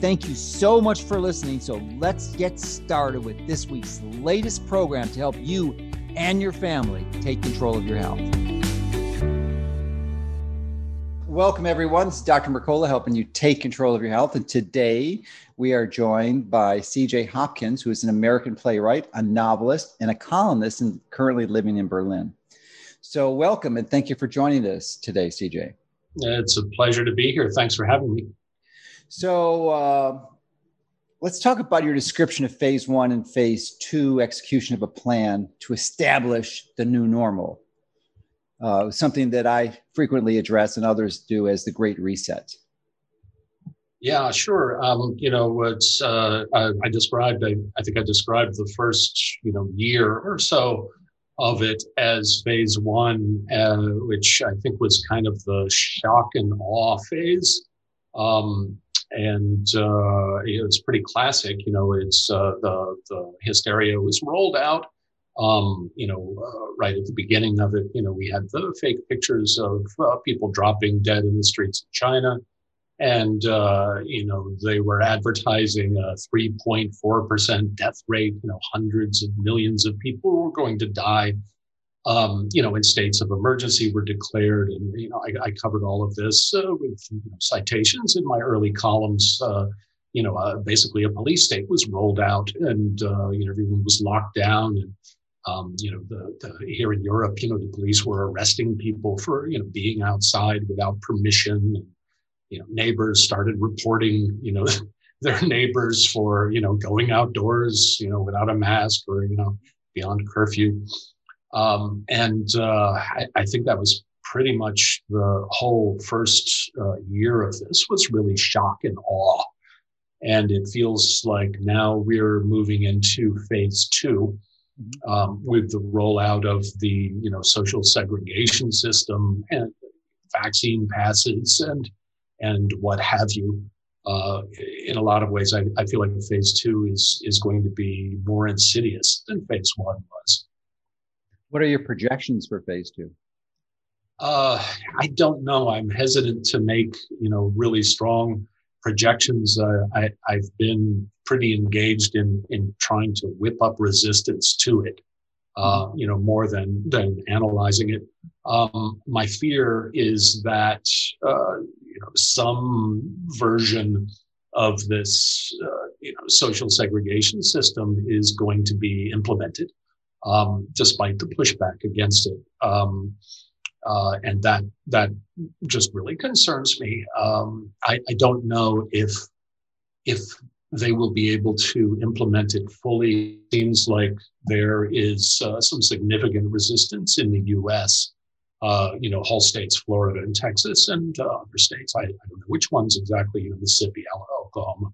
Thank you so much for listening. So let's get started with this week's latest program to help you and your family take control of your health. Welcome, everyone. It's Dr. Mercola helping you take control of your health. And today we are joined by CJ Hopkins, who is an American playwright, a novelist, and a columnist, and currently living in Berlin. So, welcome and thank you for joining us today, CJ. It's a pleasure to be here. Thanks for having me. So uh, let's talk about your description of phase one and phase two execution of a plan to establish the new normal. Uh, something that I frequently address and others do as the Great Reset. Yeah, sure. Um, you know, it's uh, I, I, described. I, I, think I described the first you know year or so of it as phase one, uh, which I think was kind of the shock and awe phase. Um, and uh, it's pretty classic. You know, it's uh, the the hysteria was rolled out. Um, you know, uh, right at the beginning of it, you know, we had the fake pictures of uh, people dropping dead in the streets of China, and uh, you know they were advertising a 3.4 percent death rate. You know, hundreds of millions of people were going to die um, you know, in states of emergency were declared. And, you know, I, I covered all of this uh, with you know, citations in my early columns. Uh, you know, uh, basically a police state was rolled out and, uh, you know, everyone was locked down. And, um, you know, the, the, here in Europe, you know, the police were arresting people for, you know, being outside without permission. And, you know, neighbors started reporting, you know, their neighbors for, you know, going outdoors, you know, without a mask or, you know, beyond curfew. Um, and uh, I, I, think that was pretty much the whole first uh, year of this was really shock and awe. And it feels like now we're moving into phase 2 mm-hmm. um, with the rollout of the you know social segregation system and vaccine passes and and what have you. Uh, in a lot of ways, I, I feel like phase two is is going to be more insidious than phase one was. What are your projections for phase two? Uh, I don't know. I'm hesitant to make you know really strong projections. Uh, I, I've been pretty engaged in in trying to whip up resistance to it. Uh, you know, more than than analyzing it. Um, my fear is that uh, you know some version of this uh, you know social segregation system is going to be implemented um, despite the pushback against it. Um, uh, and that that just really concerns me. Um, I, I, don't know if if they will be able to implement it fully. Seems like there is uh, some significant resistance in the U.S. Uh, you know, whole states, Florida and Texas, and uh, other states. I, I, don't know which ones exactly. You know, Mississippi, Oklahoma.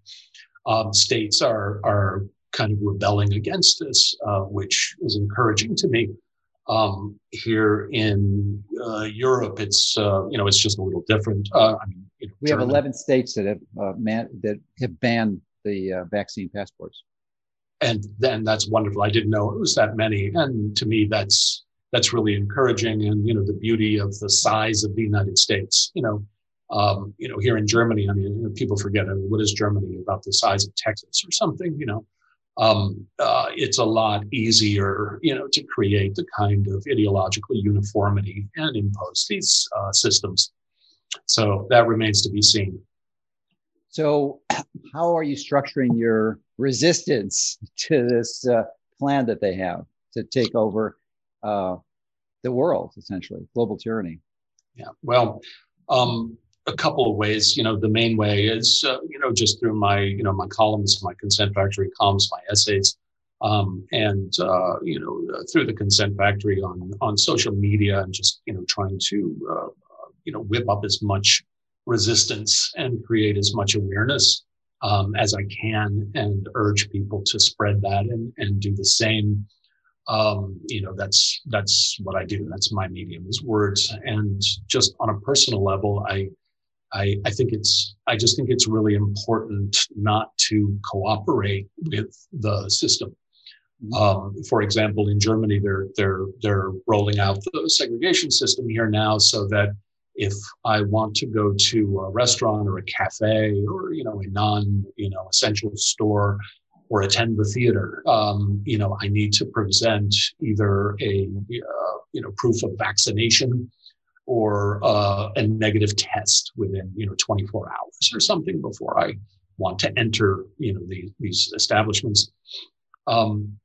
Um, states are are kind of rebelling against this, uh, which is encouraging to me. Um, here in uh, Europe, it's uh, you know it's just a little different. Uh, I mean, you know, we Germany. have 11 states that have uh, man- that have banned the uh, vaccine passports, and then that's wonderful. I didn't know it was that many, and to me, that's that's really encouraging. And you know, the beauty of the size of the United States. You know, um, you know, here in Germany, I mean, people forget. I mean, what is Germany about the size of Texas or something? You know, um, uh, it's a lot easier, you know, to create the kind of ideological uniformity and impose these uh, systems. So that remains to be seen. So, how are you structuring your resistance to this uh, plan that they have to take over uh, the world, essentially, global tyranny? Yeah. Well, um, a couple of ways. You know, the main way is uh, you know just through my you know my columns, my consent factory columns, my essays, um, and uh, you know through the consent factory on on social media, and just you know trying to uh, you know whip up as much resistance and create as much awareness um, as I can and urge people to spread that and, and do the same. Um, you know, that's, that's what I do. That's my medium is words. And just on a personal level, I, I, I think it's, I just think it's really important not to cooperate with the system. Mm-hmm. Um, for example, in Germany, they're they're they're rolling out the segregation system here now, so that if I want to go to a restaurant or a cafe or you know a non you know essential store or attend the theater, um, you know I need to present either a uh, you know proof of vaccination or uh, a negative test within you know 24 hours or something before I want to enter you know these these establishments. Um,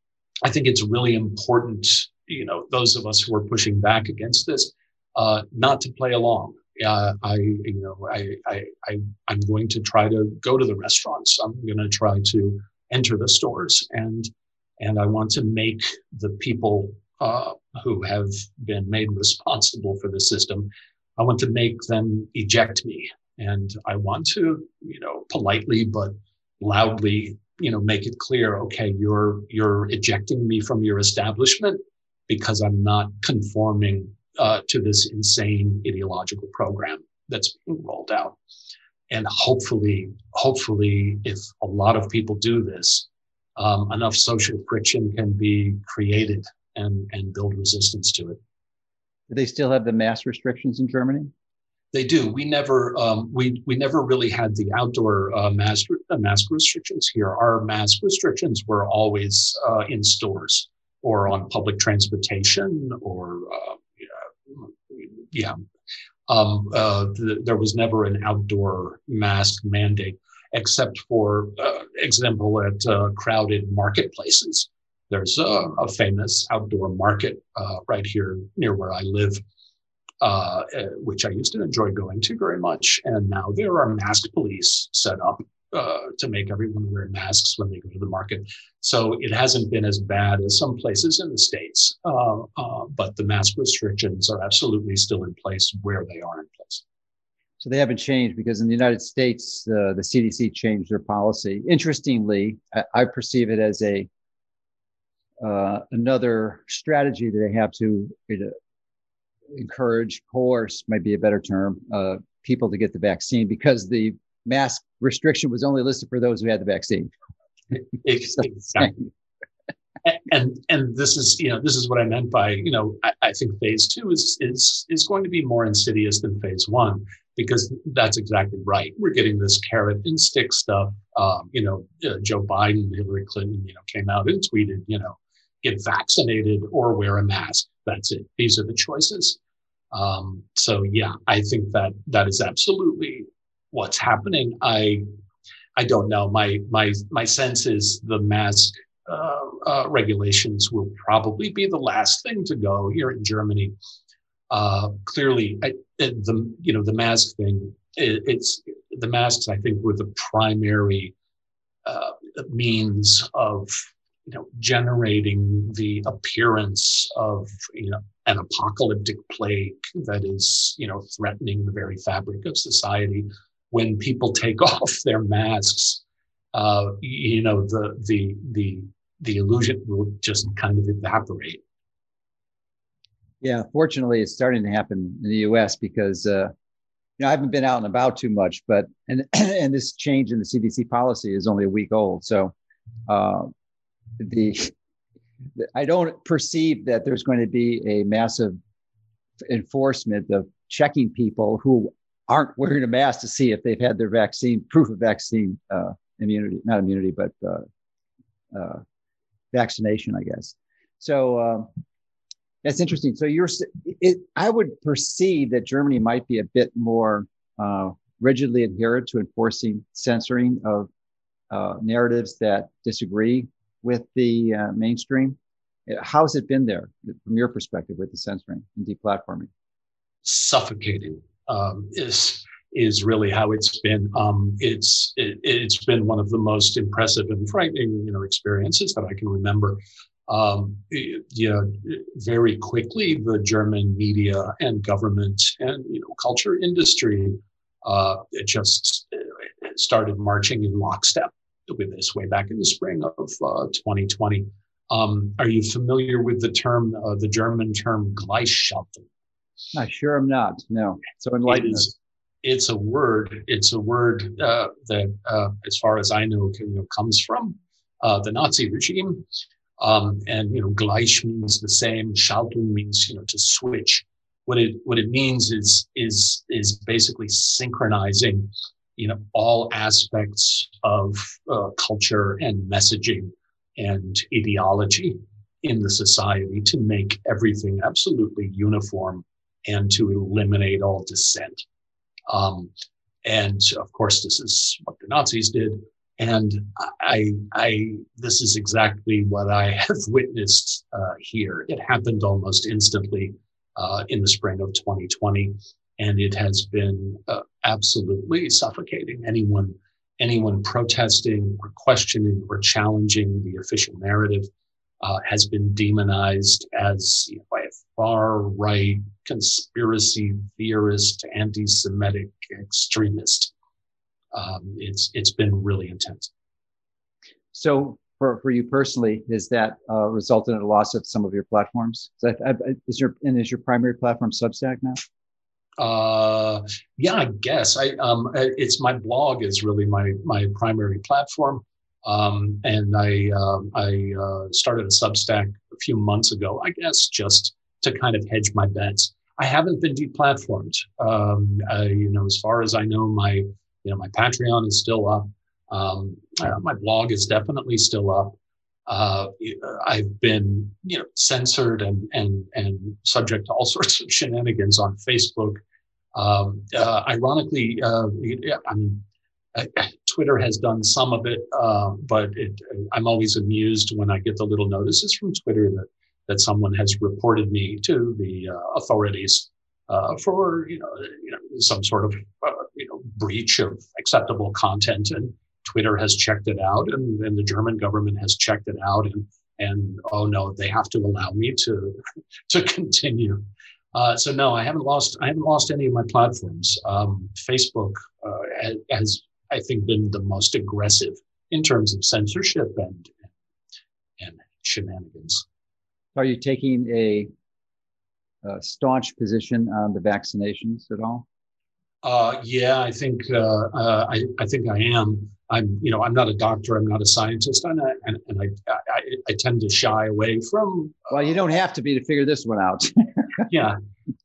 I think it's really important, you know, those of us who are pushing back against this, uh, not to play along. Uh, I, you know, I, I, I, I'm going to try to go to the restaurants. I'm going to try to enter the stores, and and I want to make the people uh, who have been made responsible for the system. I want to make them eject me, and I want to, you know, politely but loudly you know make it clear okay you're you're ejecting me from your establishment because i'm not conforming uh, to this insane ideological program that's being rolled out and hopefully hopefully if a lot of people do this um, enough social friction can be created and and build resistance to it do they still have the mass restrictions in germany they do. We never um, we we never really had the outdoor uh, mask uh, mask restrictions here. Our mask restrictions were always uh, in stores or on public transportation or uh, yeah. yeah. Um, uh, th- there was never an outdoor mask mandate, except for uh, example at crowded marketplaces. There's a, a famous outdoor market right here near where I live uh, uh, which I used to enjoy going to very much. And now there are mask police set up uh, to make everyone wear masks when they go to the market. So it hasn't been as bad as some places in the States, uh, uh, but the mask restrictions are absolutely still in place where they are in place. So they haven't changed because in the United States, uh, the CDC changed their policy. Interestingly, I, I perceive it as a uh, another strategy that they have to encourage, coerce might be a better term, uh, people to get the vaccine because the mask restriction was only listed for those who had the vaccine. exactly. and and this is you know this is what I meant by you know I, I, think phase two is is is going to be more insidious than phase one because that's exactly right. We're getting this carrot and stick stuff. Um, you know, uh, Joe Biden, Hillary Clinton, you know, came out and tweeted, you know, get vaccinated or wear a mask. That's it. These are the choices. Um, so yeah, I think that that is absolutely what's happening. I I don't know. My my my sense is the mask uh, uh, regulations will probably be the last thing to go here in Germany. Uh, clearly, I, the you know the mask thing. It, it's the masks. I think were the primary uh, means of you know, generating the appearance of, you know, an apocalyptic plague that is, you know, threatening the very fabric of society. When people take off their masks, uh, you know, the the the the illusion will just kind of evaporate. Yeah, fortunately, it's starting to happen in the U.S. because uh, you know I haven't been out and about too much, but and and this change in the CDC policy is only a week old, so uh, the I don't perceive that there's going to be a massive enforcement of checking people who aren't wearing a mask to see if they've had their vaccine, proof of vaccine uh, immunity, not immunity, but uh, uh, vaccination, I guess. So um, that's interesting. So you're, it, I would perceive that Germany might be a bit more uh, rigidly adherent to enforcing censoring of uh, narratives that disagree with the uh, mainstream? How's it been there from your perspective with the censoring and deplatforming? Suffocating um, is is really how it's been. Um, it's it, has been one of the most impressive and frightening you know experiences that I can remember. Um, you know, very quickly the German media and government and you know culture industry uh, just started marching in lockstep with this way back in the spring of uh, 2020. Um, are you familiar with the term, uh, the German term Gleichschaltung? I sure am not. No. So enlighten us. It's a word. It's a word uh, that, uh, as far as I know, can, you know comes from uh, the Nazi regime. Um, and you know, Gleich means the same. Schaltung means you know to switch. What it what it means is is is basically synchronizing you know all aspects of uh, culture and messaging and ideology in the society to make everything absolutely uniform and to eliminate all dissent. Um, and of course, this is what the Nazis did. And I, I, this is exactly what I have witnessed uh, here. It happened almost instantly uh, in the spring of 2020, and it has been uh, absolutely suffocating. Anyone, anyone protesting or questioning or challenging the official narrative uh, has been demonized as you know, by a far right conspiracy theorist, anti-Semitic extremist. Um, it's it's been really intense. So, for, for you personally, has that uh, resulted in a loss of some of your platforms? Is, that, is your and is your primary platform Substack now? Uh, yeah, I guess I um, it's my blog is really my my primary platform. Um, and I um, I uh, started a Substack a few months ago, I guess, just to kind of hedge my bets. I haven't been deplatformed. Um, I, you know, as far as I know, my you know my Patreon is still up. Um, uh, my blog is definitely still up. Uh, I've been you know censored and and and subject to all sorts of shenanigans on Facebook. Um, uh, ironically, uh, I mean, Twitter has done some of it, uh, but it, I'm always amused when I get the little notices from Twitter that that someone has reported me to the uh, authorities uh, for you know you know some sort of uh, you know breach of acceptable content, and Twitter has checked it out, and, and the German government has checked it out, and and oh no, they have to allow me to to continue. Uh, so no, I haven't lost. I haven't lost any of my platforms. Um, Facebook uh, has I think, been the most aggressive in terms of censorship and and shenanigans. Are you taking a, a staunch position on the vaccinations at all? Uh, yeah, I think uh, uh, I, I think I am. I'm you know I'm not a doctor. I'm not a scientist, and I, and, and I, I, I tend to shy away from. well, you don't have to be to figure this one out. yeah,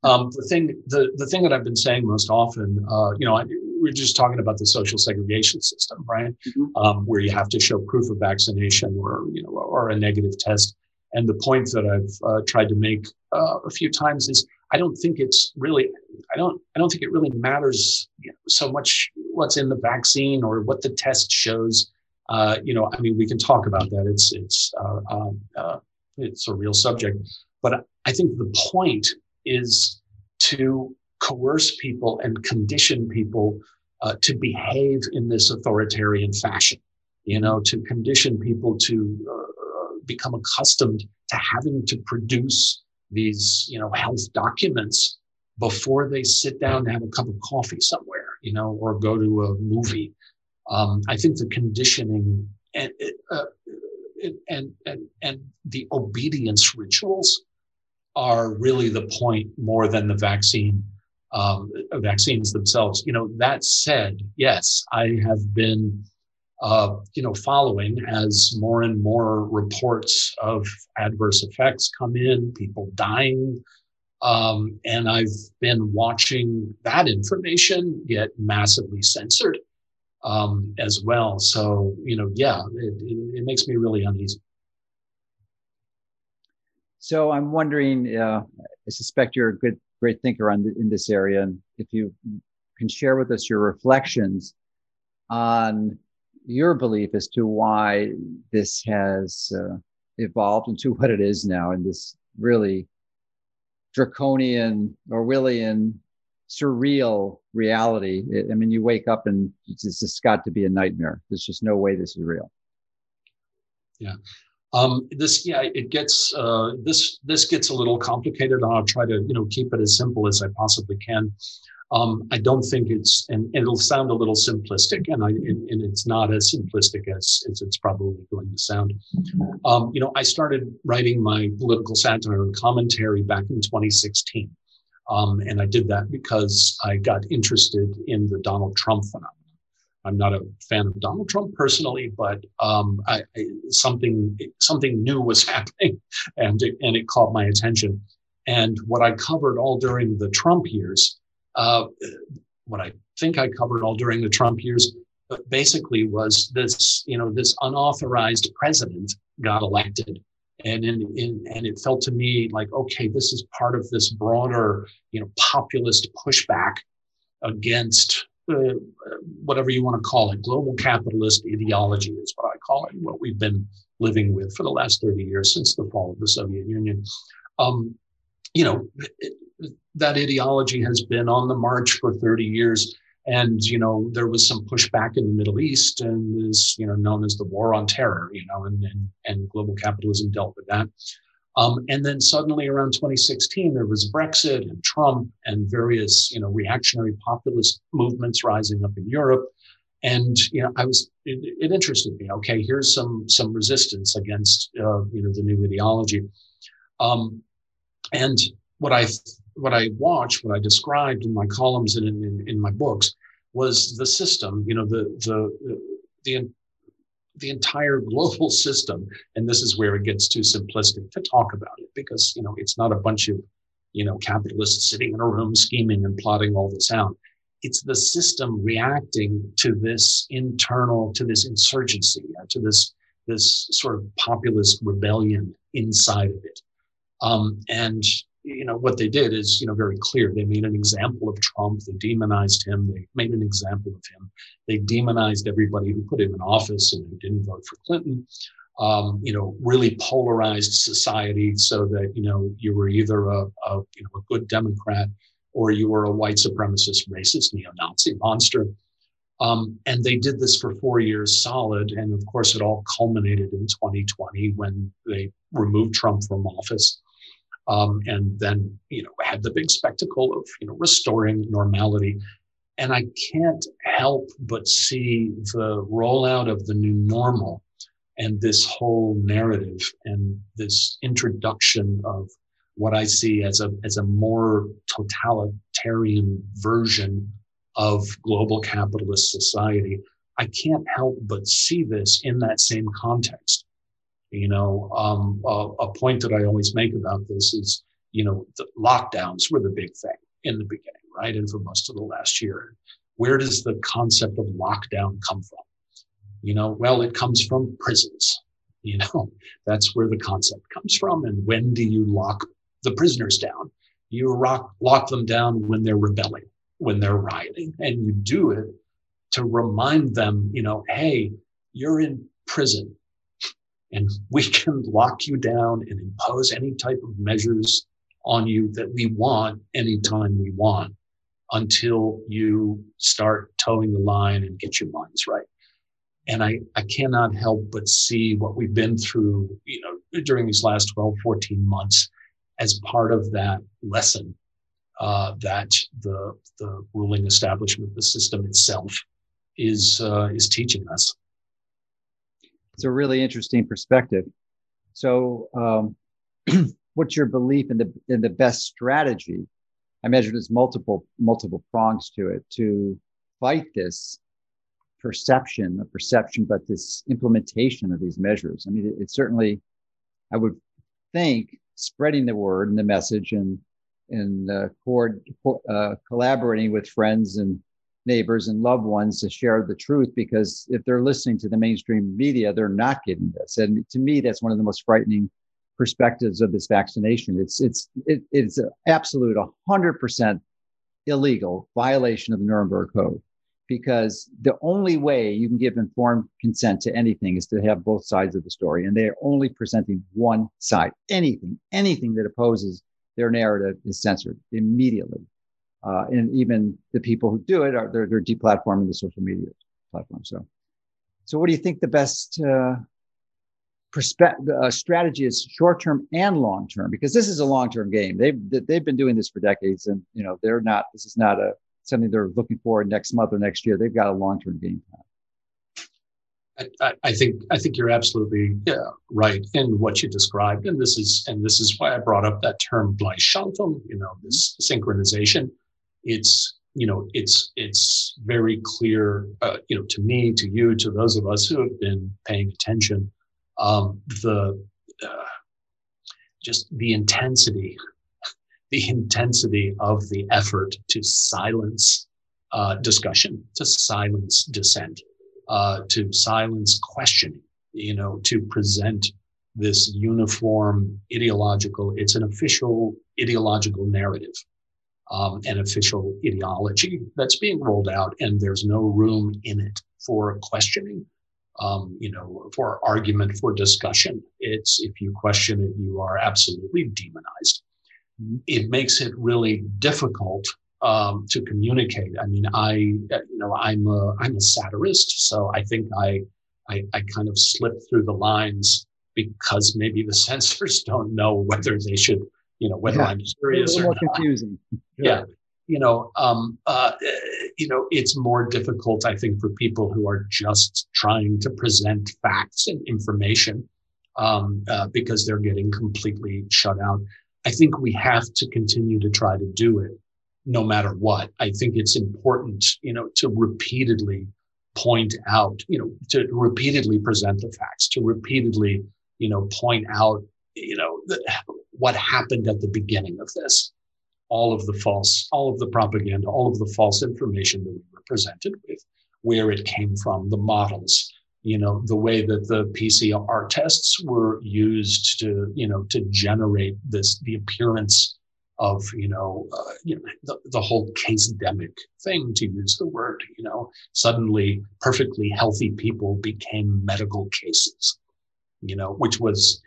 um, the thing the the thing that I've been saying most often, uh, you know, I, we're just talking about the social segregation system, right? Mm-hmm. Um, where you have to show proof of vaccination or you know or a negative test. And the point that I've uh, tried to make uh, a few times is I don't think it's really I don't I don't think it really matters you know, so much what's in the vaccine or what the test shows. Uh, you know, I mean, we can talk about that. It's it's uh, um, uh, it's a real subject, but I think the point is to coerce people and condition people uh, to behave in this authoritarian fashion, you know, to condition people to uh, become accustomed to having to produce these, you know, health documents before they sit down to have a cup of coffee somewhere, you know, or go to a movie. Um, I think the conditioning and, uh, and, and, and the obedience rituals are really the point more than the vaccine um, vaccines themselves. You know, that said, yes, I have been, uh, you know, following as more and more reports of adverse effects come in, people dying. Um, and I've been watching that information get massively censored um, as well. So, you know, yeah, it, it, it makes me really uneasy. So I'm wondering, uh, I suspect you're a good great thinker on the, in this area. And if you can share with us your reflections on your belief as to why this has uh, evolved into what it is now in this really draconian Orwellian surreal reality. I mean, you wake up and it's just got to be a nightmare. There's just no way this is real. Yeah. Um, this, yeah, it gets uh, this this gets a little complicated. I'll try to you know keep it as simple as I possibly can. Um, I don't think it's, and, it'll sound a little simplistic, and I and, it's not as simplistic as, as it's probably going to sound. Um, you know, I started writing my political satire and commentary back in 2016, um, and I did that because I got interested in the Donald Trump phenomenon. I'm not a fan of Donald Trump personally, but um, I, I, something something new was happening, and it, and it caught my attention. And what I covered all during the Trump years uh, what I think I covered all during the Trump years, but basically was this, you know, this unauthorized president got elected. And in, in, and it felt to me like, okay, this is part of this broader, you know, populist pushback against uh, whatever you want to call it, global capitalist ideology is what I call it, what we've been living with for the last 30 years since the fall of the Soviet Union. Um, you know, that ideology has been on the march for 30 years. And, you know, there was some pushback in the Middle East and is, you know, known as the war on terror, you know, and, and, and global capitalism dealt with that. Um, and then suddenly around 2016, there was Brexit and Trump and various, you know, reactionary populist movements rising up in Europe. And, you know, I was, it, it interested me. Okay, here's some, some resistance against, uh, you know, the new ideology. Um, and what I what I watched, what I described in my columns and in, in, in my books was the system, you know, the the the the entire global system. And this is where it gets too simplistic to talk about it because you know it's not a bunch of you know capitalists sitting in a room scheming and plotting all this out. It's the system reacting to this internal, to this insurgency, uh, to this this sort of populist rebellion inside of it. Um, and you know what they did is you know very clear. They made an example of trump. They demonized him. They made an example of him. They demonized everybody who put him in office and who didn't vote for clinton. Um, you know really polarized society so that you know you were either a, a you know a good democrat or you were a white supremacist racist neo-nazi monster. Um, and they did this for four years solid. And of course it all culminated in 2020 when they removed trump from office um, and then you know had the big spectacle of you know restoring normality. And i can't help but see the rollout of the new normal and this whole narrative and this introduction of what i see as a as a more totalitarian version of global capitalist society. I can't help but see this in that same context you know, um, a, a, point that I always make about this is, you know, the lockdowns were the big thing in the beginning, right? And for most of the last year. Where does the concept of lockdown come from? You know, well, it comes from prisons. You know, that's where the concept comes from. And when do you lock the prisoners down? You rock, lock them down when they're rebelling, when they're rioting, and you do it to remind them, you know, hey, you're in prison and we can lock you down and impose any type of measures on you that we want anytime we want until you start toeing the line and get your minds right. And I, I cannot help but see what we've been through, you know, during these last 12, 14 months as part of that lesson uh, that the, the ruling establishment, the system itself is, uh, is teaching us it's a really interesting perspective. So, um, what's your belief in the in the best strategy? I measure there's multiple multiple prongs to it to fight this perception, a perception, but this implementation of these measures. I mean, it, it certainly, I would think, spreading the word and the message and and uh, cord, uh, collaborating with friends and neighbors and loved ones to share the truth because if they're listening to the mainstream media, they're not getting this. And to me, that's one of the most frightening perspectives of this vaccination. It's it's it, it's an absolute 100% illegal violation of the Nuremberg Code because the only way you can give informed consent to anything is to have both sides of the story and they're only presenting one side anything anything that opposes their narrative is censored immediately uh, and even the people who do it are they're, they're deplatforming the social media platform. So, so what do you think the best uh, perspe- uh, strategy is, short term and long term? Because this is a long term game. They've they've been doing this for decades, and you know they're not. This is not a something they're looking for next month or next year. They've got a long-term game plan. I, I, think I think you're absolutely yeah, right in what you described, and this is and this is why I brought up that term Gleichschaltung. You know, this synchronization. It's you know it's it's very clear. Uh, you know, to me, to you, to those of us who have been paying attention, um, the uh, just the intensity, the intensity of the effort to silence uh, discussion, to silence dissent uh, to silence questioning, you know, to present this uniform ideological, it's an official ideological narrative, um, an official ideology that's being rolled out, and there's no room in it for questioning. Um, you know, for argument, for discussion. It's if you question it, you are absolutely demonized. It makes it really difficult um, to communicate. I mean, I you know I'm a I'm a satirist, so I think I, I I kind of slip through the lines because maybe the censors don't know whether they should you know whether yeah. I'm serious or confusing. Yeah. yeah. You know, um, uh, you know, it's more difficult, I think, for people who are just trying to present facts and information um, uh, because they're getting completely shut out. I think we have to continue to try to do it no matter what. I think it's important, you know, to repeatedly point out, you know, to repeatedly present the facts, to repeatedly, you know, point out, you know, the, what happened at the beginning of this, all of the false, all of the propaganda, all of the false information that we were presented with, where it came from, the models, you know, the way that the PCR tests were used to, you know, to generate this, the appearance of you know, uh, you know the, the whole case demic thing to use the word you know. Suddenly perfectly healthy people became medical cases you know which was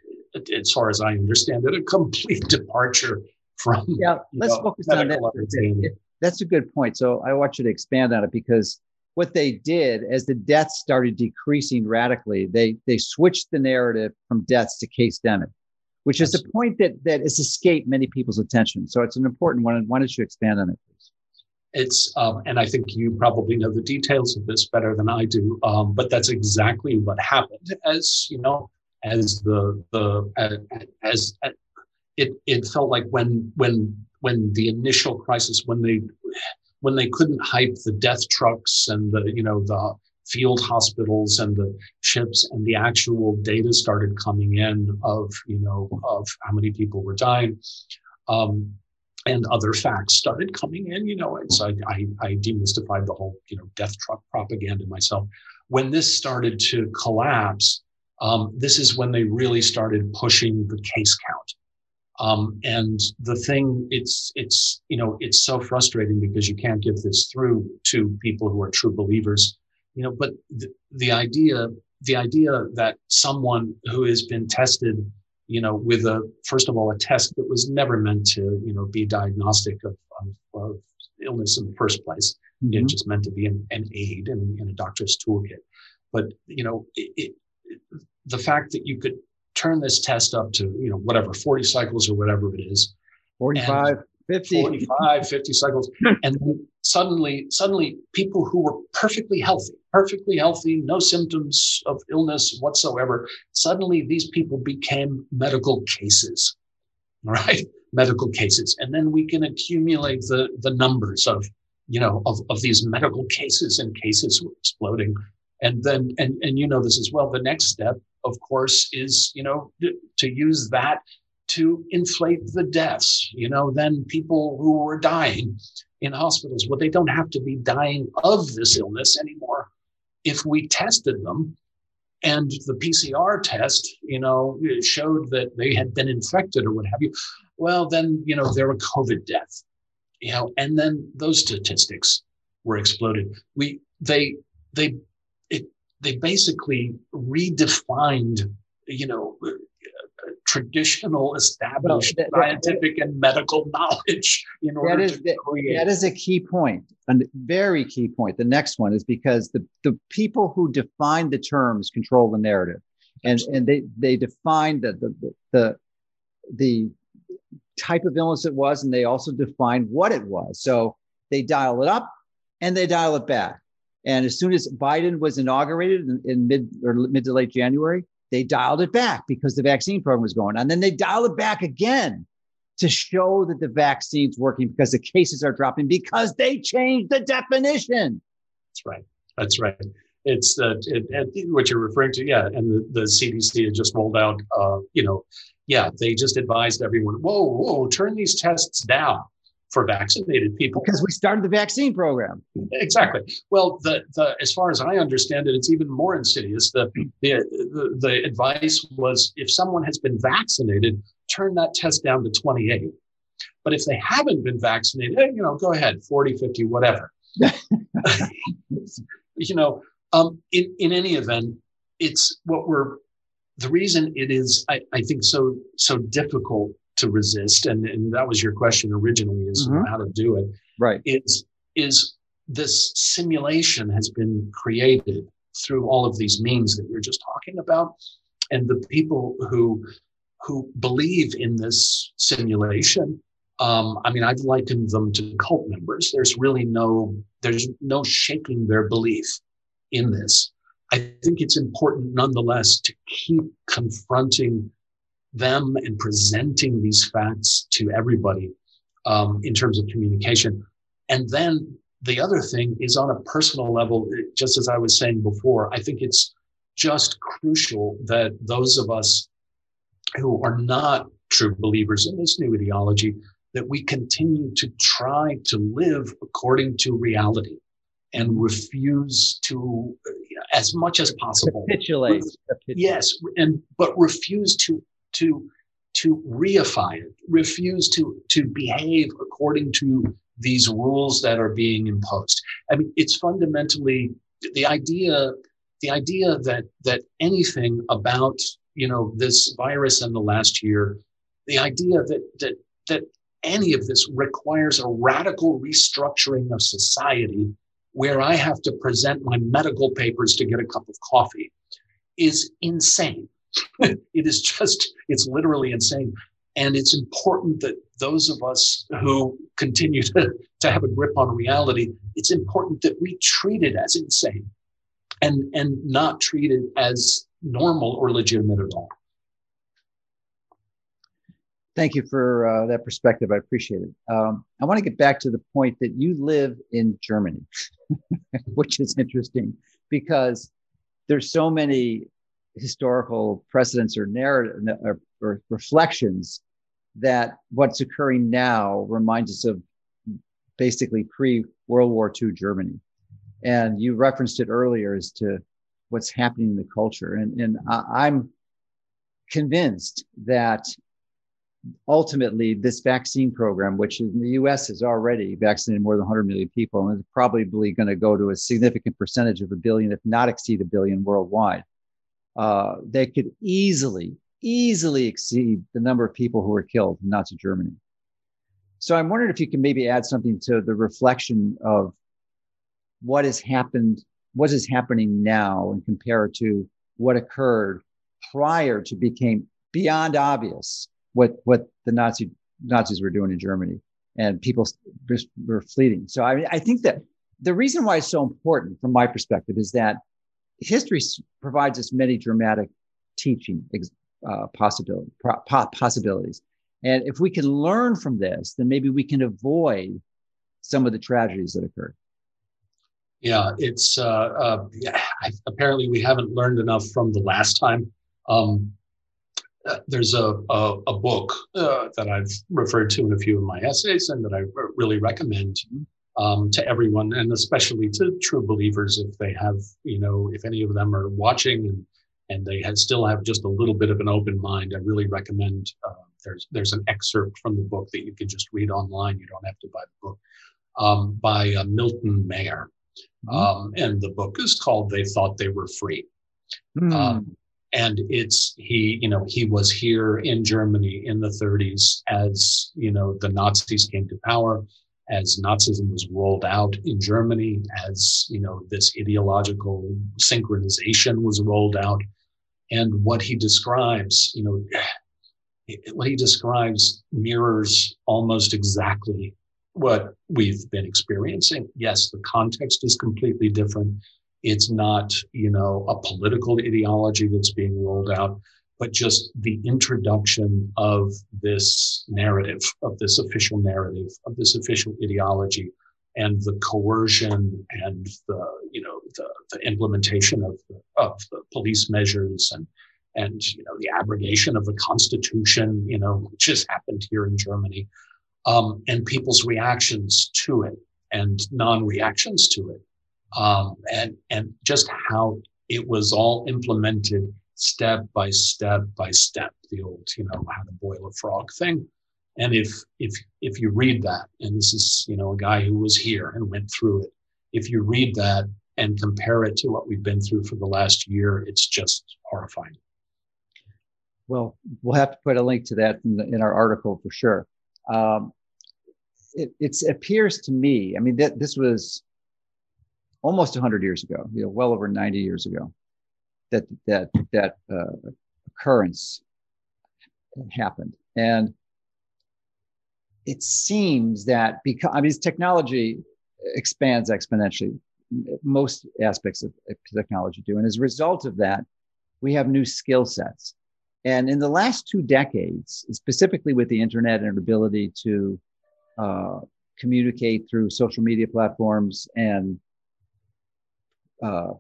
as far as i understand it a complete departure from yeah let's know, focus on that that's a good point so i want you to expand on it because what they did as the deaths started decreasing radically they they switched the narrative from deaths to case demic which is a point that that has escaped many people's attention. So it's an important one. And why don't you expand on it, please? It's um, and I think you probably know the details of this better than I do. Um, but that's exactly what happened. As you know, as the the uh, as uh, it it felt like when when when the initial crisis when they when they couldn't hype the death trucks and the you know the field hospitals and the ships and the actual data started coming in of you know of how many people were dying um, and other facts started coming in you know and so I, I, I demystified the whole you know death truck propaganda myself. When this started to collapse um, this is when they really started pushing the case count. Um, and the thing it's it's you know it's so frustrating because you can't get this through to people who are true believers you know but the, the idea the idea that someone who has been tested you know with a first of all a test that was never meant to you know be diagnostic of, of, of illness in the first place. Mm-hmm. it just meant to be an, an aid in, in, a doctor's toolkit. But you know it, the fact that you could turn this test up to you know whatever 40 cycles or whatever it is. 45 50 45 50 cycles. And suddenly suddenly people who were perfectly healthy perfectly healthy no symptoms of illness whatsoever suddenly these people became medical cases right? Medical cases. And then we can accumulate the the numbers of you know of, of these medical cases and cases were exploding. And then and and you know this as well the next step of course is you know to use that to inflate the deaths. You know, then people who were dying in hospitals, well, they don't have to be dying of this illness anymore. If we tested them and the PCR test, you know, showed that they had been infected or what have you, well, then, you know, they're a COVID death, you know, and then those statistics were exploded. We, they, they, they basically redefined, you know, traditional established well, that, scientific that, and medical knowledge in order is, to create. That is a key point, a very key point. The next one is because the, the people who define the terms control the narrative. And, and they, they defined the, the, the, the type of illness it was, and they also defined what it was. So they dial it up and they dial it back. And as soon as Biden was inaugurated in, in mid or mid to late January, they dialed it back because the vaccine program was going on. Then they dialed it back again to show that the vaccine's working because the cases are dropping because they changed the definition. That's right. That's right. It's that it, it, what you're referring to, yeah. And the, the CDC had just rolled out, uh, you know, yeah, they just advised everyone, whoa, whoa, turn these tests down for vaccinated people because we started the vaccine program. Exactly. Well, the the as far as I understand it, it's even more insidious. The the the, the advice was if someone has been vaccinated, turn that test down to 28. But if they haven't been vaccinated, you know, go ahead, 40, 50, whatever. you know, um, in, in any event, it's what we're, the reason it is, I, I think, so, so difficult to resist, and, and that was your question originally, is mm-hmm. how to do it. Right. Is, is this simulation has been created through all of these means that you're just talking about. And the people who who believe in this simulation. Um, I mean, I've likened them to cult members. There's really no, there's no shaking their belief in this. I think it's important nonetheless to keep confronting them and presenting these facts to everybody um, in terms of communication. And then the other thing is on a personal level, just as I was saying before, I think it's just crucial that those of us who are not true believers in this new ideology that we continue to try to live according to reality and refuse to as much as possible capitulate. yes and but refuse to to to reify it refuse to to behave according to these rules that are being imposed. I mean it's fundamentally the idea the idea that that anything about you know this virus in the last year the idea that that that any of this requires a radical restructuring of society where i have to present my medical papers to get a cup of coffee is insane it is just it's literally insane and it's important that those of us who continue to, to have a grip on reality it's important that we treat it as insane and and not treat it as normal or legitimate at all. Thank you for uh, that perspective. I appreciate it. Um, I want to get back to the point that you live in Germany, which is interesting because there's so many historical precedents or narrative or, or reflections that what's occurring now reminds us of basically pre World War II Germany. And you referenced it earlier as to what's happening in the culture. And, and I, I'm convinced that ultimately this vaccine program, which in the US has already vaccinated more than 100 million people, and is probably going to go to a significant percentage of a billion, if not exceed a billion worldwide. Uh, they could easily, easily exceed the number of people who were killed in Nazi Germany. So I'm wondering if you can maybe add something to the reflection of what has happened what is happening now and compare it to what occurred prior to became beyond obvious what what the Nazi Nazis were doing in Germany and people were fleeing. So I I think that the reason why it's so important from my perspective is that history provides us many dramatic teaching uh, possibility, possibilities. And if we can learn from this, then maybe we can avoid some of the tragedies that occurred. Yeah, it's uh, uh, apparently we haven't learned enough from the last time. Um, uh, there's a, a, a book uh, that I've referred to in a few of my essays and that I really recommend um, to everyone and especially to true believers if they have, you know, if any of them are watching and, and they have, still have just a little bit of an open mind, I really recommend uh, there's, there's an excerpt from the book that you can just read online. You don't have to buy the book um, by uh, Milton Mayer. Mm-hmm. Um, and the book is called They Thought They Were Free. Mm. Um, and it's he, you know, he was here in Germany in the 30s as, you know, the Nazis came to power, as Nazism was rolled out in Germany, as, you know, this ideological synchronization was rolled out. And what he describes, you know, what he describes mirrors almost exactly what we've been experiencing. Yes, the context is completely different. It's not, you know, a political ideology that's being rolled out, but just the introduction of this narrative, of this official narrative, of this official ideology, and the coercion and the, you know, the, the implementation of the, of the police measures and and you know the abrogation of the constitution, you know, which has happened here in Germany, um, and people's reactions to it and non-reactions to it, um, and and just how it was all implemented step by step by step. The old, you know, how to boil a frog thing. And if if if you read that, and this is you know a guy who was here and went through it, if you read that and compare it to what we've been through for the last year, it's just horrifying. Well, we'll have to put a link to that in, the, in our article for sure. Um, it, it, appears to me, I mean, that this was almost 100 years ago, you know, well over 90 years ago, that that that uh, occurrence happened, and it seems that because I mean, technology expands exponentially. Most aspects of technology do, and as a result of that, we have new skill sets and in the last two decades, specifically with the internet and ability to uh, communicate through social media platforms and uh,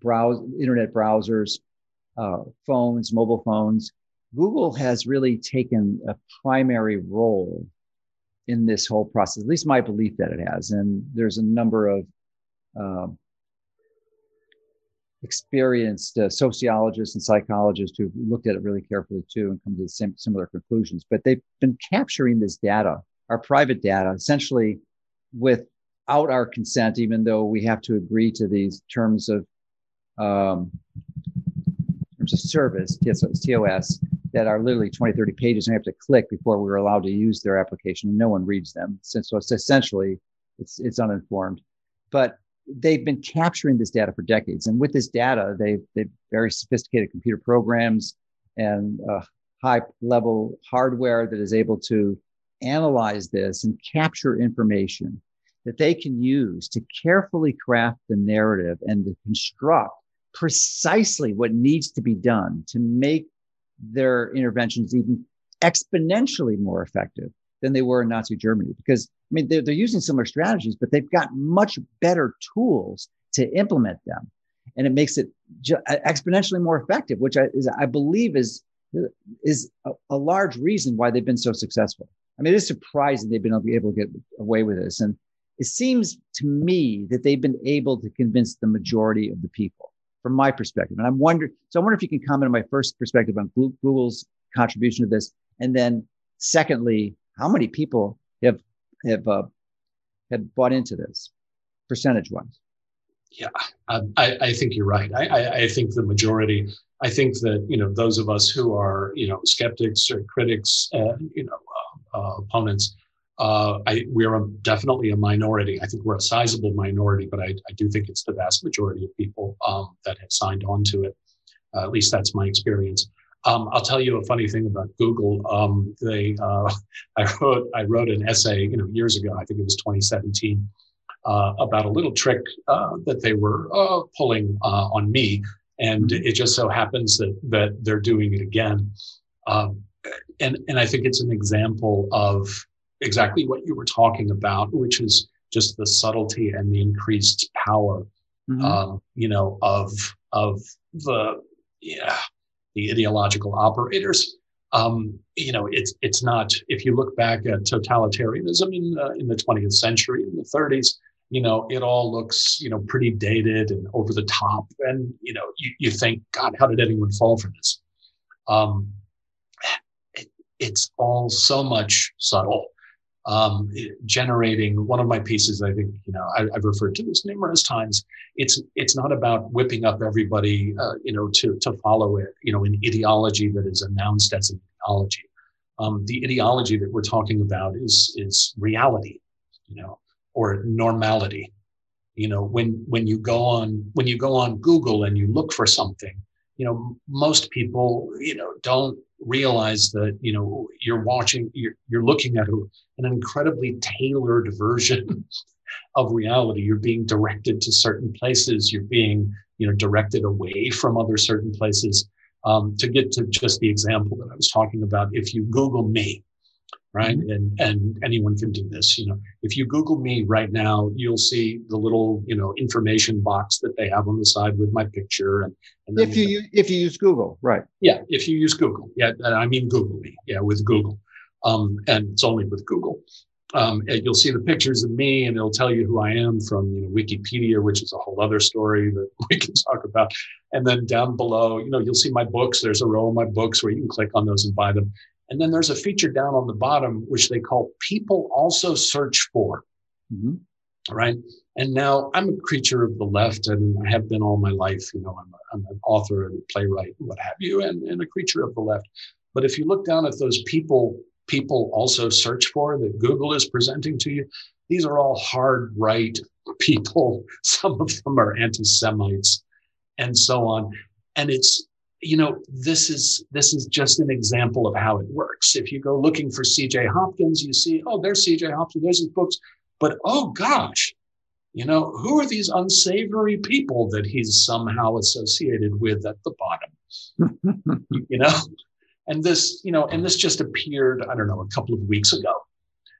browse internet browsers, uh, phones, mobile phones, Google has really taken a primary role in this whole process. At least my belief that it has. And there's a number of um, experienced uh, sociologists and psychologists who've looked at it really carefully too and come to the same similar conclusions. But they've been capturing this data, our private data, essentially without our consent, even though we have to agree to these terms of um, terms of service, TOS, that are literally 20, 30 pages and we have to click before we're allowed to use their application. No one reads them. So it's essentially it's it's uninformed. But they've been capturing this data for decades. And with this data, they've, they've very sophisticated computer programs and uh, high level hardware that is able to analyze this and capture information that they can use to carefully craft the narrative and to construct precisely what needs to be done to make their interventions even exponentially more effective than they were in Nazi Germany. Because I mean, they're, they're using similar strategies, but they've got much better tools to implement them, and it makes it ju- exponentially more effective. Which I, is, I believe is is a, a, large reason why they've been so successful. I mean, it is surprising they've been able to get away with this, and it seems to me that they've been able to convince the majority of the people, from my perspective. And I'm wondering, so I wonder if you can comment on my first perspective on Google's contribution to this, and then secondly, how many people have have uh, have bought into this percentage wise? Yeah, um, I, I think you're right. I, I, I think the majority. I think that you know those of us who are you know skeptics or critics, uh, you know uh, opponents. Uh, I, we're a, definitely a minority. I think we're a sizable minority, but I, I do think it's the vast majority of people um, that have signed on to it. Uh, at least that's my experience. Um, I'll tell you a funny thing about Google. Um, they, uh, I wrote, I wrote an essay, you know, years ago. I think it was 2017, uh, about a little trick uh, that they were uh, pulling uh, on me, and mm-hmm. it just so happens that that they're doing it again. Um, and and I think it's an example of exactly what you were talking about, which is just the subtlety and the increased power, mm-hmm. Um, you know, of of the yeah the ideological operators. Um, you know, it's it's not. If you look back at totalitarianism in uh, in the 20th century, in the 30s, you know, it all looks you know pretty dated and over the top, and you know, you, you think, God, how did anyone fall for this? Um, it, it's all so much subtle um, generating one of my pieces i think you know I, have referred to this numerous times it's it's not about whipping up everybody uh, you know to to follow it you know an ideology that is announced as an ideology. Um, the ideology that we're talking about is is reality you know or normality. You know when when you go on when you go on google and you look for something you know, most people, you know, don't realize that, you know, you're watching, you're, you're looking at an incredibly tailored version of reality. You're being directed to certain places. You're being, you know, directed away from other certain places. Um, to get to just the example that I was talking about, if you Google me, right? Mm-hmm. And and anyone can do this. You know, if you Google me right now, you'll see the little you know information box that they have on the side with my picture. And, and if you, you if you use Google, right? Yeah, if you use Google, yeah, I mean Google me, yeah, with Google, um, and it's only with Google. Um, you'll see the pictures of me, and it'll tell you who I am from you know Wikipedia, which is a whole other story that we can talk about. And then down below, you know, you'll see my books. There's a row of my books where you can click on those and buy them. And then there's a feature down on the bottom, which they call people also search for. Mm-hmm. Right. And now I'm a creature of the left and I have been all my life. You know, I'm, a, I'm an author and playwright and what have you, and, and a creature of the left. But if you look down at those people, people also search for that Google is presenting to you, these are all hard right people. Some of them are anti Semites and so on. And it's you know this is this is just an example of how it works. If you go looking for cj hopkins you see oh there's cj hopkins there's his books. But oh gosh you know who are these unsavory people that he's somehow associated with at the bottom? You know? And this you know and this just appeared i don't know a couple of weeks ago.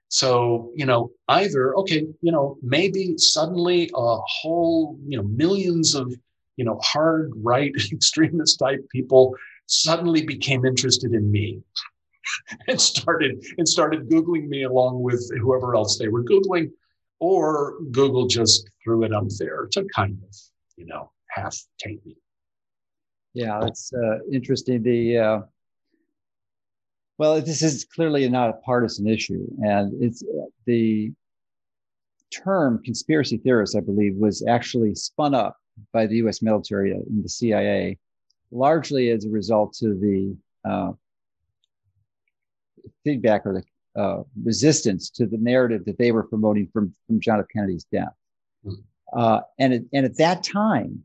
So you know either okay you know maybe suddenly a whole you know millions of you know, hard right extremist type people suddenly became interested in me and started and started googling me along with whoever else they were googling or google just threw it up there to kind of you know half take me. Yeah that's uh, interesting. The uh, well this is clearly not a partisan issue and it's uh, the term conspiracy theorist i believe was actually spun up by the U.S. military and the CIA, largely as a result to the uh, feedback or the uh, resistance to the narrative that they were promoting from from John F. Kennedy's death. Mm-hmm. Uh, and it, and at that time,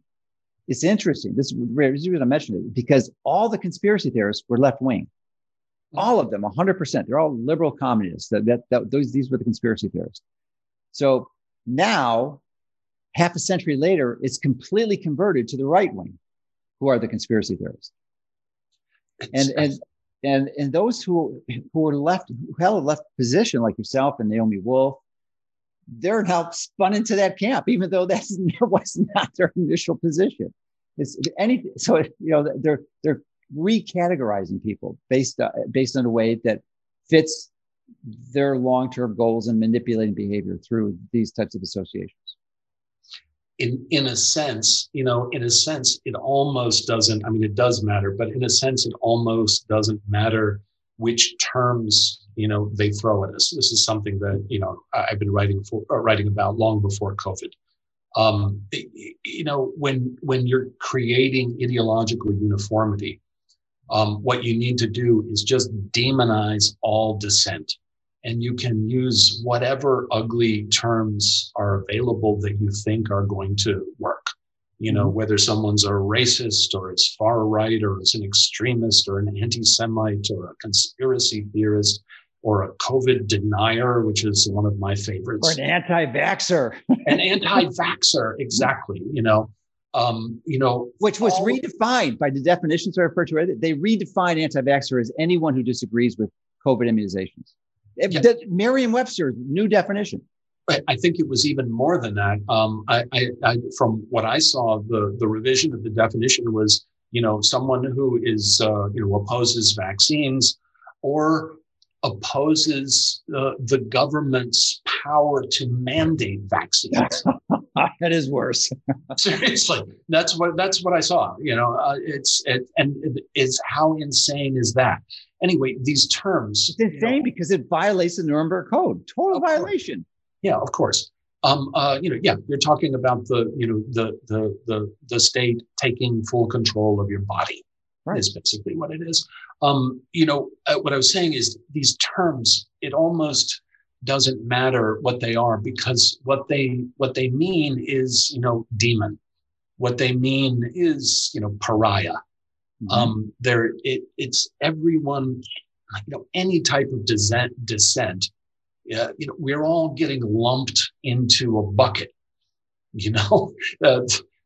it's interesting. This is the reason I mentioned it because all the conspiracy theorists were left wing. Hmm. All of them, 100%. They're all liberal communists. That, that, that, those, these were the conspiracy theorists. So now half a century later, it's completely converted to the right wing, who are the conspiracy theorists. And and and and those who who are left who held a left position like yourself and Naomi Wolf, they're now spun into that camp, even though that was not their initial position. It's any so you know they're they're recategorizing people based based on a way that fits their long-term goals and manipulating behavior through these types of associations in in a sense, you know, in a sense, it almost doesn't. I mean, it does matter, but in a sense, it almost doesn't matter which terms you know they throw at us. This is something that you know I've been writing for uh, writing about long before COVID. Um, you know, when when you're creating ideological uniformity, um, what you need to do is just demonize all dissent and you can use whatever ugly terms are available that you think are going to work you know mm-hmm. whether someone's a racist or it's far right or it's an extremist or an anti-semite or a conspiracy theorist or a covid denier which is one of my favorites or an anti-vaxxer an anti-vaxxer exactly you know um, you know, which was all, redefined by the definitions I referred to. They redefined anti-vaxxer as anyone who disagrees with COVID immunizations. Yeah. Merriam-Webster, new definition. I think it was even more than that. Um, I, I, I, from what I saw, the the revision of the definition was, you know, someone who is, uh, you know, opposes vaccines or opposes uh, the government's power to mandate vaccines. that is worse. Seriously, that's what that's what I saw. You know, uh, it's it, and it is how insane is that? Anyway, these terms. It's insane know, because it violates the Nuremberg Code. Total violation. Yeah, of course. Um, uh, you know, yeah, you're talking about the, you know, the the the the state taking full control of your body. Right. Is basically what it is. Um, you know, uh, what I was saying is these terms. It almost doesn't matter what they are because what they what they mean is you know demon. What they mean is you know pariah Mm-hmm. Um, there, it, it's everyone, you know, any type of dissent, dissent uh, you know, we're all getting lumped into a bucket, you know, uh,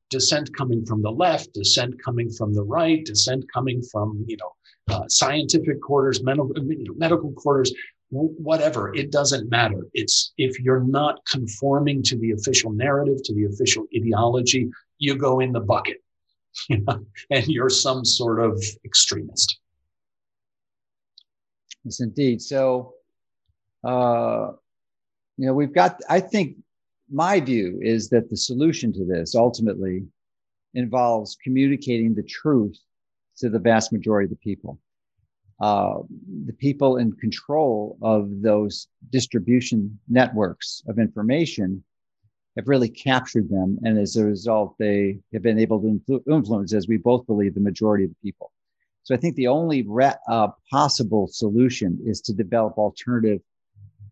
dissent coming from the left, dissent coming from the right, dissent coming from, you know, uh, scientific quarters, medical, you know, medical quarters, whatever. It doesn't matter. It's if you're not conforming to the official narrative, to the official ideology, you go in the bucket, and you're some sort of extremist. Yes, indeed. So, uh, you know, we've got, I think my view is that the solution to this ultimately involves communicating the truth to the vast majority of the people. Uh, the people in control of those distribution networks of information have really captured them. And as a result, they have been able to influ- influence, as we both believe, the majority of the people. So I think the only re- uh, possible solution is to develop alternative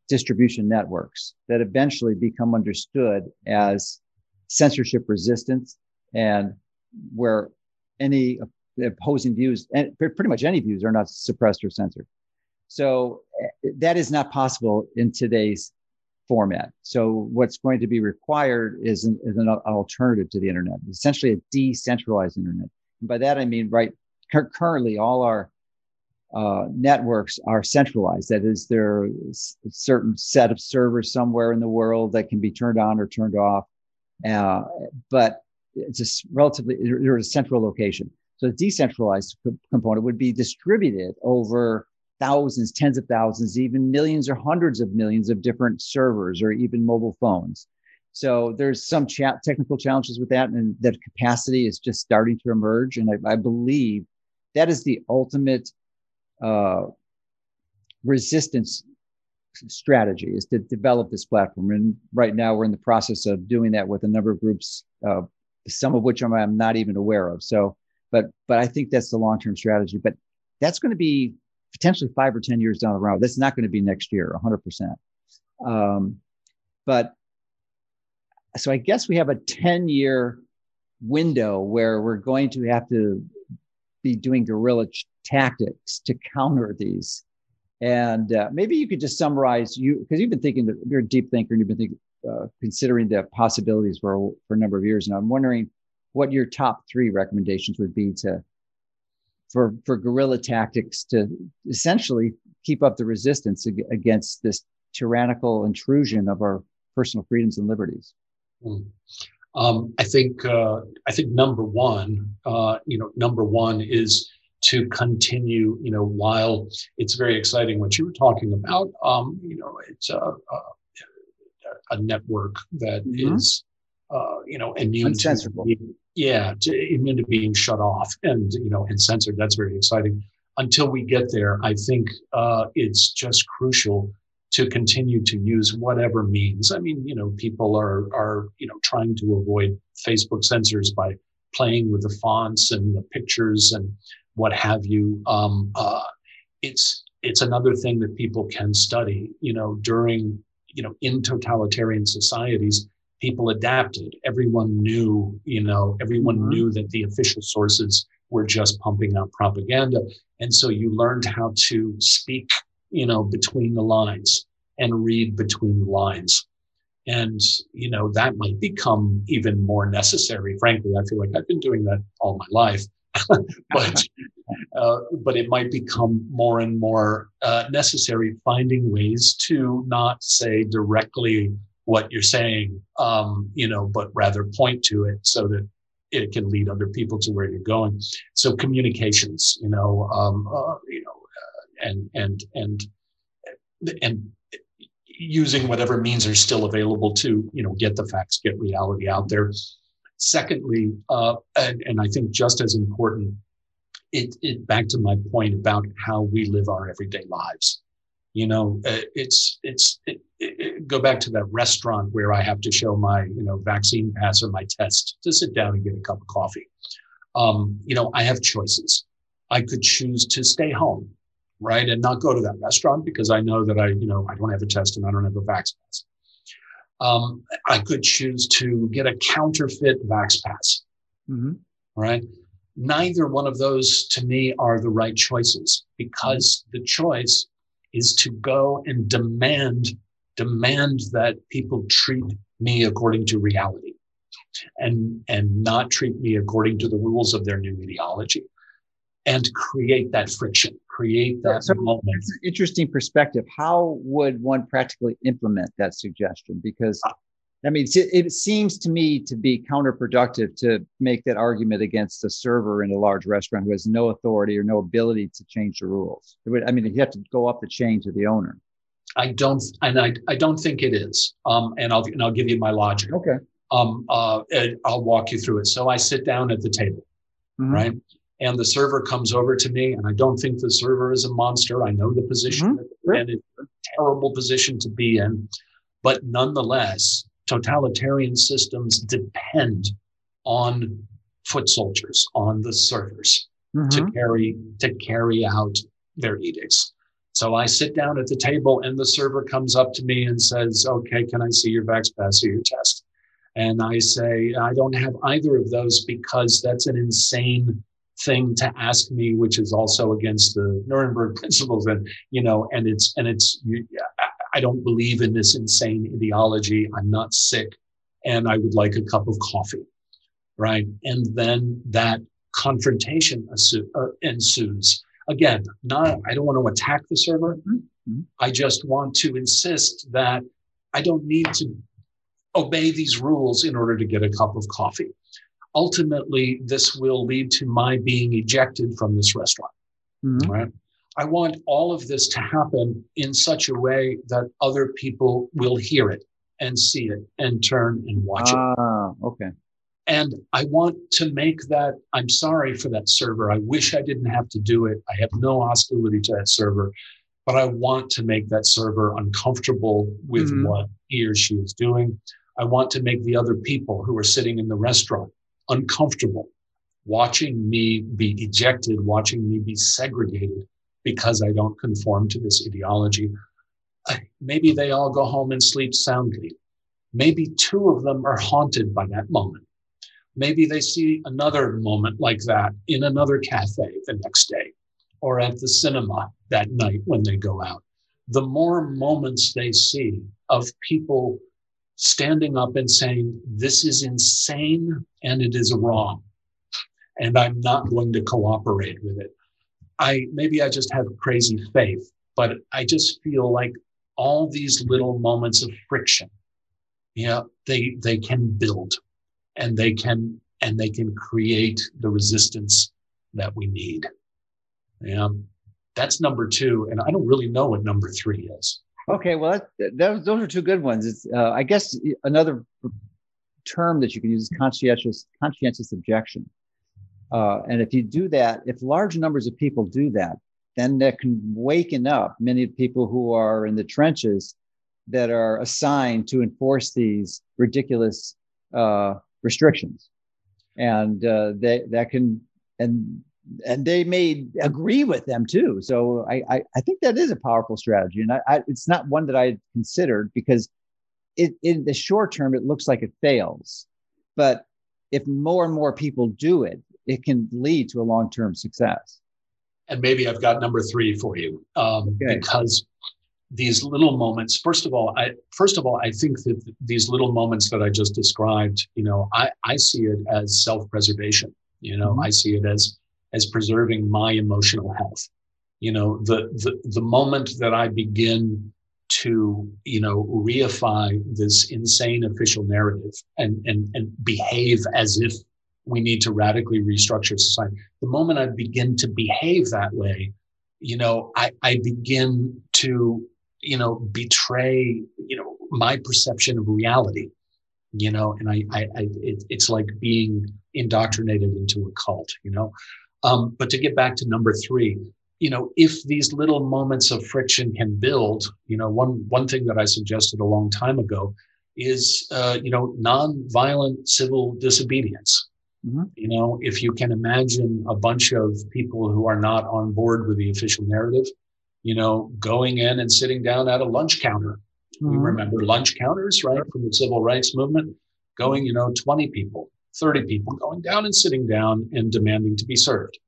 distribution networks that eventually become understood as censorship resistance and where any opposing views and pretty much any views are not suppressed or censored. So eh, that is not possible in today's format. So what's going to be required is an, is an alternative to the internet, essentially a decentralized internet. And by that I mean, right, currently all our uh, networks are centralized. That is, there a certain set of servers somewhere in the world that can be turned on or turned off. Uh, but it's a relatively, there's a central location. So the decentralized component would be distributed over thousands, tens of thousands, even millions or hundreds of millions of different servers or even mobile phones. So there's some cha- technical challenges with that, and that capacity is just starting to emerge. And I, I believe that is the ultimate uh, resistance strategy is to develop this platform. And right now we're in the process of doing that with a number of groups, uh, some of which I'm, I'm, not even aware of. So, but but I think that's the long term strategy. But that's going to be potentially five or ten years down the road. That's not going to be next year, 100. percent um, But so I guess we have a 10 year window where we're going to have to be doing guerrilla tactics to counter these. And uh, maybe you could just summarize you because you've been thinking that you're a deep thinker and you've been thinking, uh, considering the possibilities for for a number of years. And I'm wondering what your top three recommendations would be to for for guerrilla tactics to essentially keep up the resistance against this tyrannical intrusion of our personal freedoms and liberties. Mm. Um, I think uh, I think number one, uh, you know, number one is to continue, you know, while it's very exciting what you were talking about, um, you know, it's a, a, a network that mm-hmm. is, uh, you know, immune to, being, yeah, to, immune to being shut off and, you know, and censored. That's very exciting. Until we get there, I think uh, it's just crucial to continue to use whatever means. I mean, you know, people are, are, you know, trying to avoid Facebook censors by playing with the fonts and the pictures and what have you. Um, uh, it's it's another thing that people can study. You know, during you know in totalitarian societies, people adapted. Everyone knew. You know, everyone mm-hmm. knew that the official sources were just pumping out propaganda, and so you learned how to speak. You know, between the lines and read between the lines. And, you know, that might become even more necessary. Frankly, I feel like I've been doing that all my life. but uh, but it might become more and more uh, necessary finding ways to not say directly what you're saying, um, you know, but rather point to it so that it can lead other people to where you're going. So communications, you know, um, uh, you know, uh, and and and and using whatever means are still available to you know get the facts, get reality out there. Secondly, uh, and, and I think just as important, it, it back to my point about how we live our everyday lives. You know, uh, it's it's it, it, go back to that restaurant where I have to show my you know vaccine pass or my test to sit down and get a cup of coffee. Um, you know, I have choices. I could choose to stay home, right, and not go to that restaurant because I know that I you know I don't have a test and I don't have a vaccine pass um, I could choose to get a counterfeit Vax Pass. Mm-hmm. Right. neither one of those to me are the right choices because the choice is to go and demand demand that people treat me according to reality and and not treat me according to the rules of their new ideology and create that friction create that so moment. it's an interesting perspective. How would one practically implement that suggestion? Because uh, I mean, it seems to me to be counterproductive to make that argument against a server in a large restaurant who has no authority or no ability to change the rules. Would, I mean, you have to go up the chain to the owner. I don't, and I, I don't think it is. Um, and I'll, and I'll give you my logic. Okay. Um, uh, I'll walk you through it. So I sit down at the table, mm-hmm. right? And the server comes over to me, and I don't think the server is a monster. I know the position, mm-hmm. and it's a terrible position to be in, but nonetheless, totalitarian systems depend on foot soldiers, on the servers mm-hmm. to carry to carry out their edicts. So I sit down at the table and the server comes up to me and says, Okay, can I see your VaxPass or your test? And I say, I don't have either of those because that's an insane thing to ask me, which is also against the Nuremberg principles. And, you know, and it's, and it's, I don't believe in this insane ideology. I'm not sick and I would like a cup of coffee. Right. And then that confrontation uh, ensues. Again, not, I don't want to attack the server. Mm-hmm. I just want to insist that I don't need to obey these rules in order to get a cup of coffee. Ultimately, this will lead to my being ejected from this restaurant. Mm-hmm. Right. I want all of this to happen in such a way that other people will hear it and see it and turn and watch ah, it. Ah, okay. And I want to make that, I'm sorry for that server. I wish I didn't have to do it. I have no hostility to that server, but I want to make that server uncomfortable with mm-hmm. what he or she is doing. I want to make the other people who are sitting in the restaurant uncomfortable watching me be ejected, watching me be segregated because I don't conform to this ideology. Maybe they all go home and sleep soundly. Maybe two of them are haunted by that moment. Maybe they see another moment like that in another cafe the next day or at the cinema that night when they go out. The more moments they see of people standing up and saying, This is insane and it is wrong, and I'm not going to cooperate with it. I maybe I just have crazy faith, but I just feel like all these little moments of friction, yeah, they they can build and they can and they can create the resistance that we need. Yeah. That's number two. And I don't really know what number three is. Okay, well, that, that, those are two good ones. Uh, I guess another term that you can use is conscientious conscientious objection. Uh, and if you do that, if large numbers of people do that, then that can waken up many people who are in the trenches that are assigned to enforce these ridiculous uh, restrictions, and uh, they that can and and they may agree with them too. So I I, I think that is a powerful strategy, and I, I, it's not one that I considered because it in the short term it looks like it fails, but if more and more people do it, it can lead to a long-term success. And maybe I've got number three for you um, okay. because these little moments. First of all, I first of all I think that these little moments that I just described, you know, I I see it as self-preservation. You know, mm-hmm. I see it as as preserving my emotional health. You know, the the the moment that I begin to you know reify this insane official narrative and and and behave as if we need to radically restructure society. The moment I begin to behave that way, you know, I, I begin to, you know, betray, you know, my perception of reality, you know, and I, I, I it, it's like being indoctrinated into a cult, you know. Um, but to get back to number three, you know, if these little moments of friction can build, you know, one one thing that I suggested a long time ago is, uh, you know, nonviolent civil disobedience. Mm-hmm. You know, if you can imagine a bunch of people who are not on board with the official narrative, you know, going in and sitting down at a lunch counter. Mm-hmm. We remember lunch counters, right, from the civil rights movement, going, you know, 20 people, 30 people going down and sitting down and demanding to be served.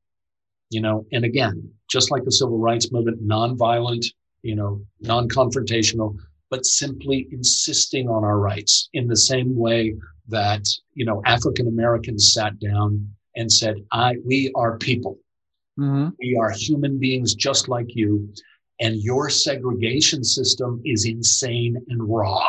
You know, and again, just like the civil rights movement, nonviolent, you know, non-confrontational, but simply insisting on our rights in the same way that, you know, African Americans sat down and said, I, we are people. Mm-hmm. We are human beings just like you. And your segregation system is insane and wrong.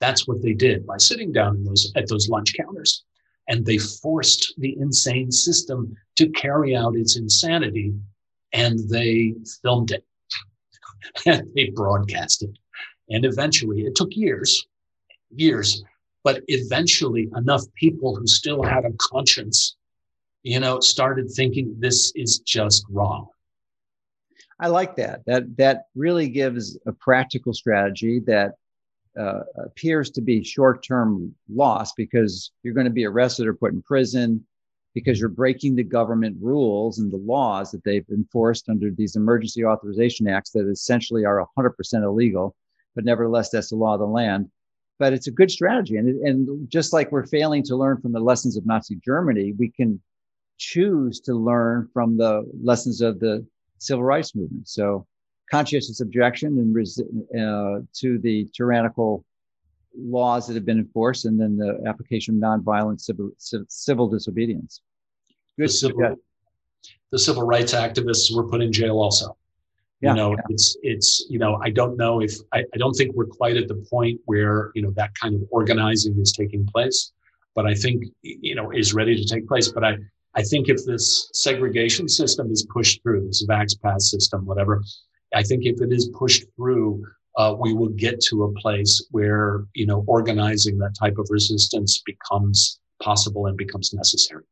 That's what they did by sitting down in those, at those lunch counters. And they forced the insane system to carry out its insanity. And they filmed it and they broadcast it. And eventually, it took years, years, but eventually, enough people who still had a conscience, you know, started thinking this is just wrong. I like that. That that really gives a practical strategy that uh, appears to be short-term loss because you're going to be arrested or put in prison because you're breaking the government rules and the laws that they've enforced under these emergency authorization acts that essentially are 100% illegal, but nevertheless that's the law of the land. But it's a good strategy, and and just like we're failing to learn from the lessons of Nazi Germany, we can choose to learn from the lessons of the civil rights movement. So conscientious objection and uh, to the tyrannical laws that have been enforced, and then the application of nonviolent civil, civil disobedience. Good. The civil, the civil rights activists were put in jail also. Yeah, you know, yeah. it's it's you know, I don't know if I, I don't think we're quite at the point where you know that kind of organizing is taking place, but I think you know is ready to take place. But I I think if this segregation system is pushed through, this Vax Pass system, whatever, I think if it is pushed through, uh, we will get to a place where you know organizing that type of resistance becomes possible and becomes necessary.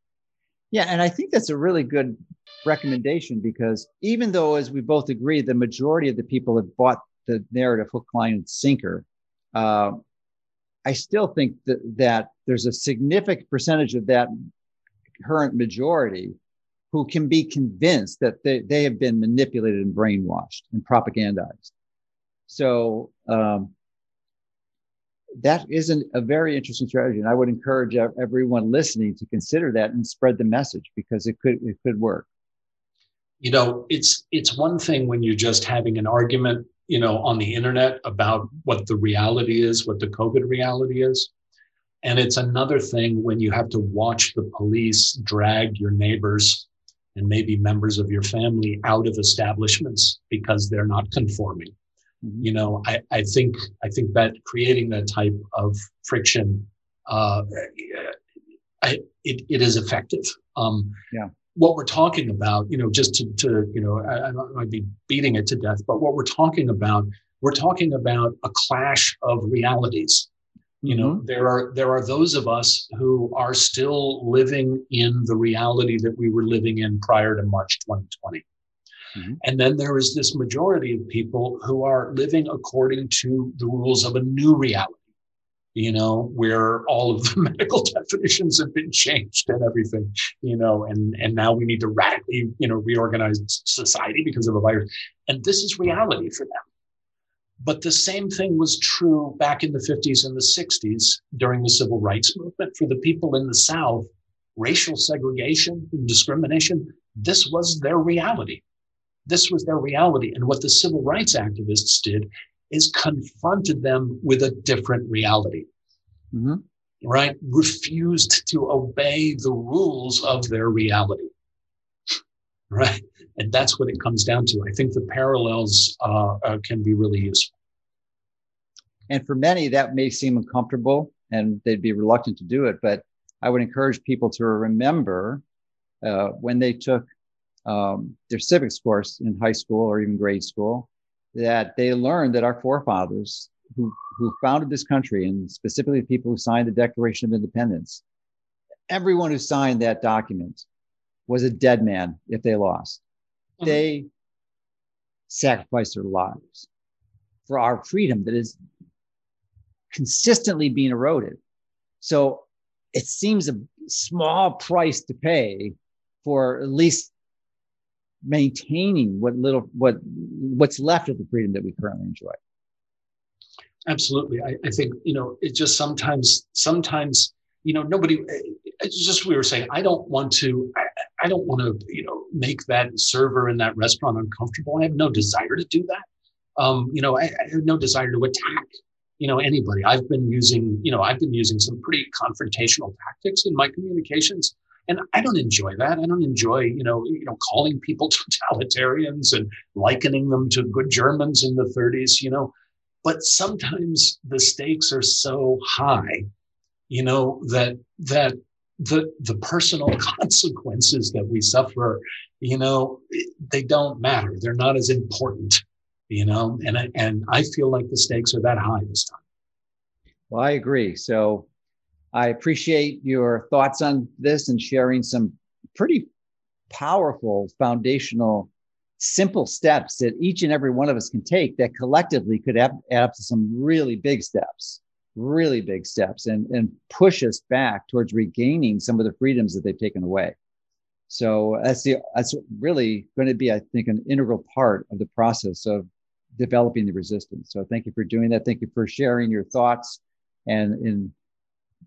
Yeah, and I think that's a really good recommendation because even though, as we both agree, the majority of the people have bought the narrative hook, line, and sinker, uh, I still think that, that there's a significant percentage of that current majority who can be convinced that they, they have been manipulated and brainwashed and propagandized. So um, that isn't a very interesting strategy, and I would encourage everyone listening to consider that and spread the message because it could it could work. You know, it's it's one thing when you're just having an argument, you know, on the internet about what the reality is, what the COVID reality is. And it's another thing when you have to watch the police drag your neighbors and maybe members of your family out of establishments because they're not conforming Mm-hmm. You know, I, I think I think that creating that type of friction, uh, I, it, it is effective. Um, yeah. What we're talking about, you know, just to, to you know, I, I might be beating it to death, but what we're talking about, we're talking about a clash of realities. You know, mm-hmm. there are there are those of us who are still living in the reality that we were living in prior to March 2020. Mm-hmm. And then there is this majority of people who are living according to the rules of a new reality, you know, where all of the medical definitions have been changed and everything, you know, and, and now we need to radically, you know, reorganize society because of a virus. And this is reality for them. But the same thing was true back in the 50s and the 60s during the civil rights movement. For the people in the South, racial segregation and discrimination, this was their reality. This was their reality. And what the civil rights activists did is confronted them with a different reality. Mm-hmm. Right? Refused to obey the rules of their reality. Right? And that's what it comes down to. I think the parallels uh, uh, can be really useful. And for many, that may seem uncomfortable and they'd be reluctant to do it. But I would encourage people to remember uh, when they took um, their civics course in high school or even grade school that they learned that our forefathers who, who founded this country and specifically the people who signed the Declaration of Independence, everyone who signed that document was a dead man if they lost. Mm-hmm. They sacrificed their lives for our freedom that is consistently being eroded. So it seems a small price to pay for at least maintaining what little what what's left of the freedom that we currently enjoy absolutely I, I, think you know it just sometimes sometimes you know nobody it's just we were saying, I don't want to, I, I don't want to, you know, make that server in that restaurant uncomfortable. I have no desire to do that. Um, you know, I, I have no desire to attack, you know, anybody. I've been using, you know, I've been using some pretty confrontational tactics in my communications. And I don't enjoy that. I don't enjoy, you know, you know, calling people totalitarians and likening them to good Germans in the 30s, you know. But sometimes the stakes are so high, you know, that that the the personal consequences that we suffer, you know, they don't matter. They're not as important you know, and I, and I feel like the stakes are that high this time. Well, I agree. So I appreciate your thoughts on this and sharing some pretty powerful foundational simple steps that each and every one of us can take that collectively could add, add up to some really big steps really big steps and, and push us back towards regaining some of the freedoms that they've taken away so that's the that's really going to be i think an integral part of the process of developing the resistance. So thank you for doing that. Thank you for sharing your thoughts and in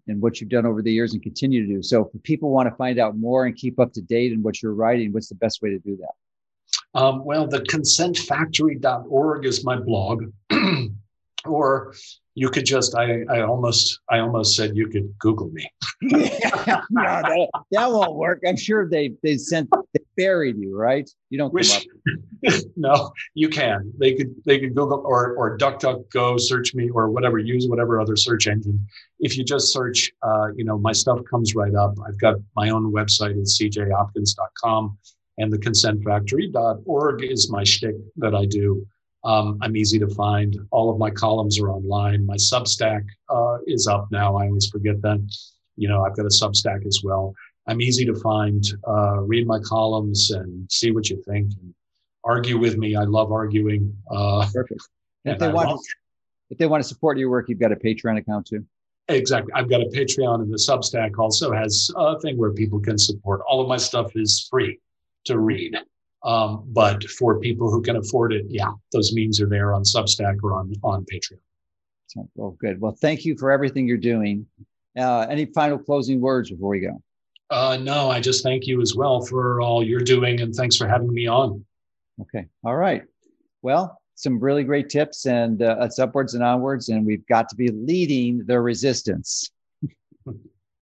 and what you've done over the years and continue to do. So if people want to find out more and keep up to date in what you're writing, what's the best way to do that? Um, well, the consentfactory.org is my blog. or you could just I, I almost I almost said you could Google me. no, that, that, won't work. I'm sure they they sent they buried you, right? You don't Wish, no, you can. They could they could Google or or DuckDuckGo search me or whatever. Use whatever other search engine. If you just search, uh, you know, my stuff comes right up. I've got my own website at cjhopkins.com, and the consentfactory.org is my shtick that I do. Um, I'm easy to find. All of my columns are online. My Substack uh, is up now. I always forget that. You know, I've got a Substack as well. I'm easy to find. Uh, read my columns and see what you think. And argue with me. I love arguing. Uh, Perfect. if they want, if they want to support your work, you've got a Patreon account too. Exactly. I've got a Patreon, and the Substack also has a thing where people can support. All of my stuff is free to read. Um, but for people who can afford it, yeah, those means are there on Substack or on on Patreon. Well, good. Well, thank you for everything you're doing. Uh, any final closing words before we go? Uh, no, I just thank you as well for all you're doing, and thanks for having me on. Okay. All right. Well, some really great tips, and uh, it's upwards and onwards, and we've got to be leading the resistance.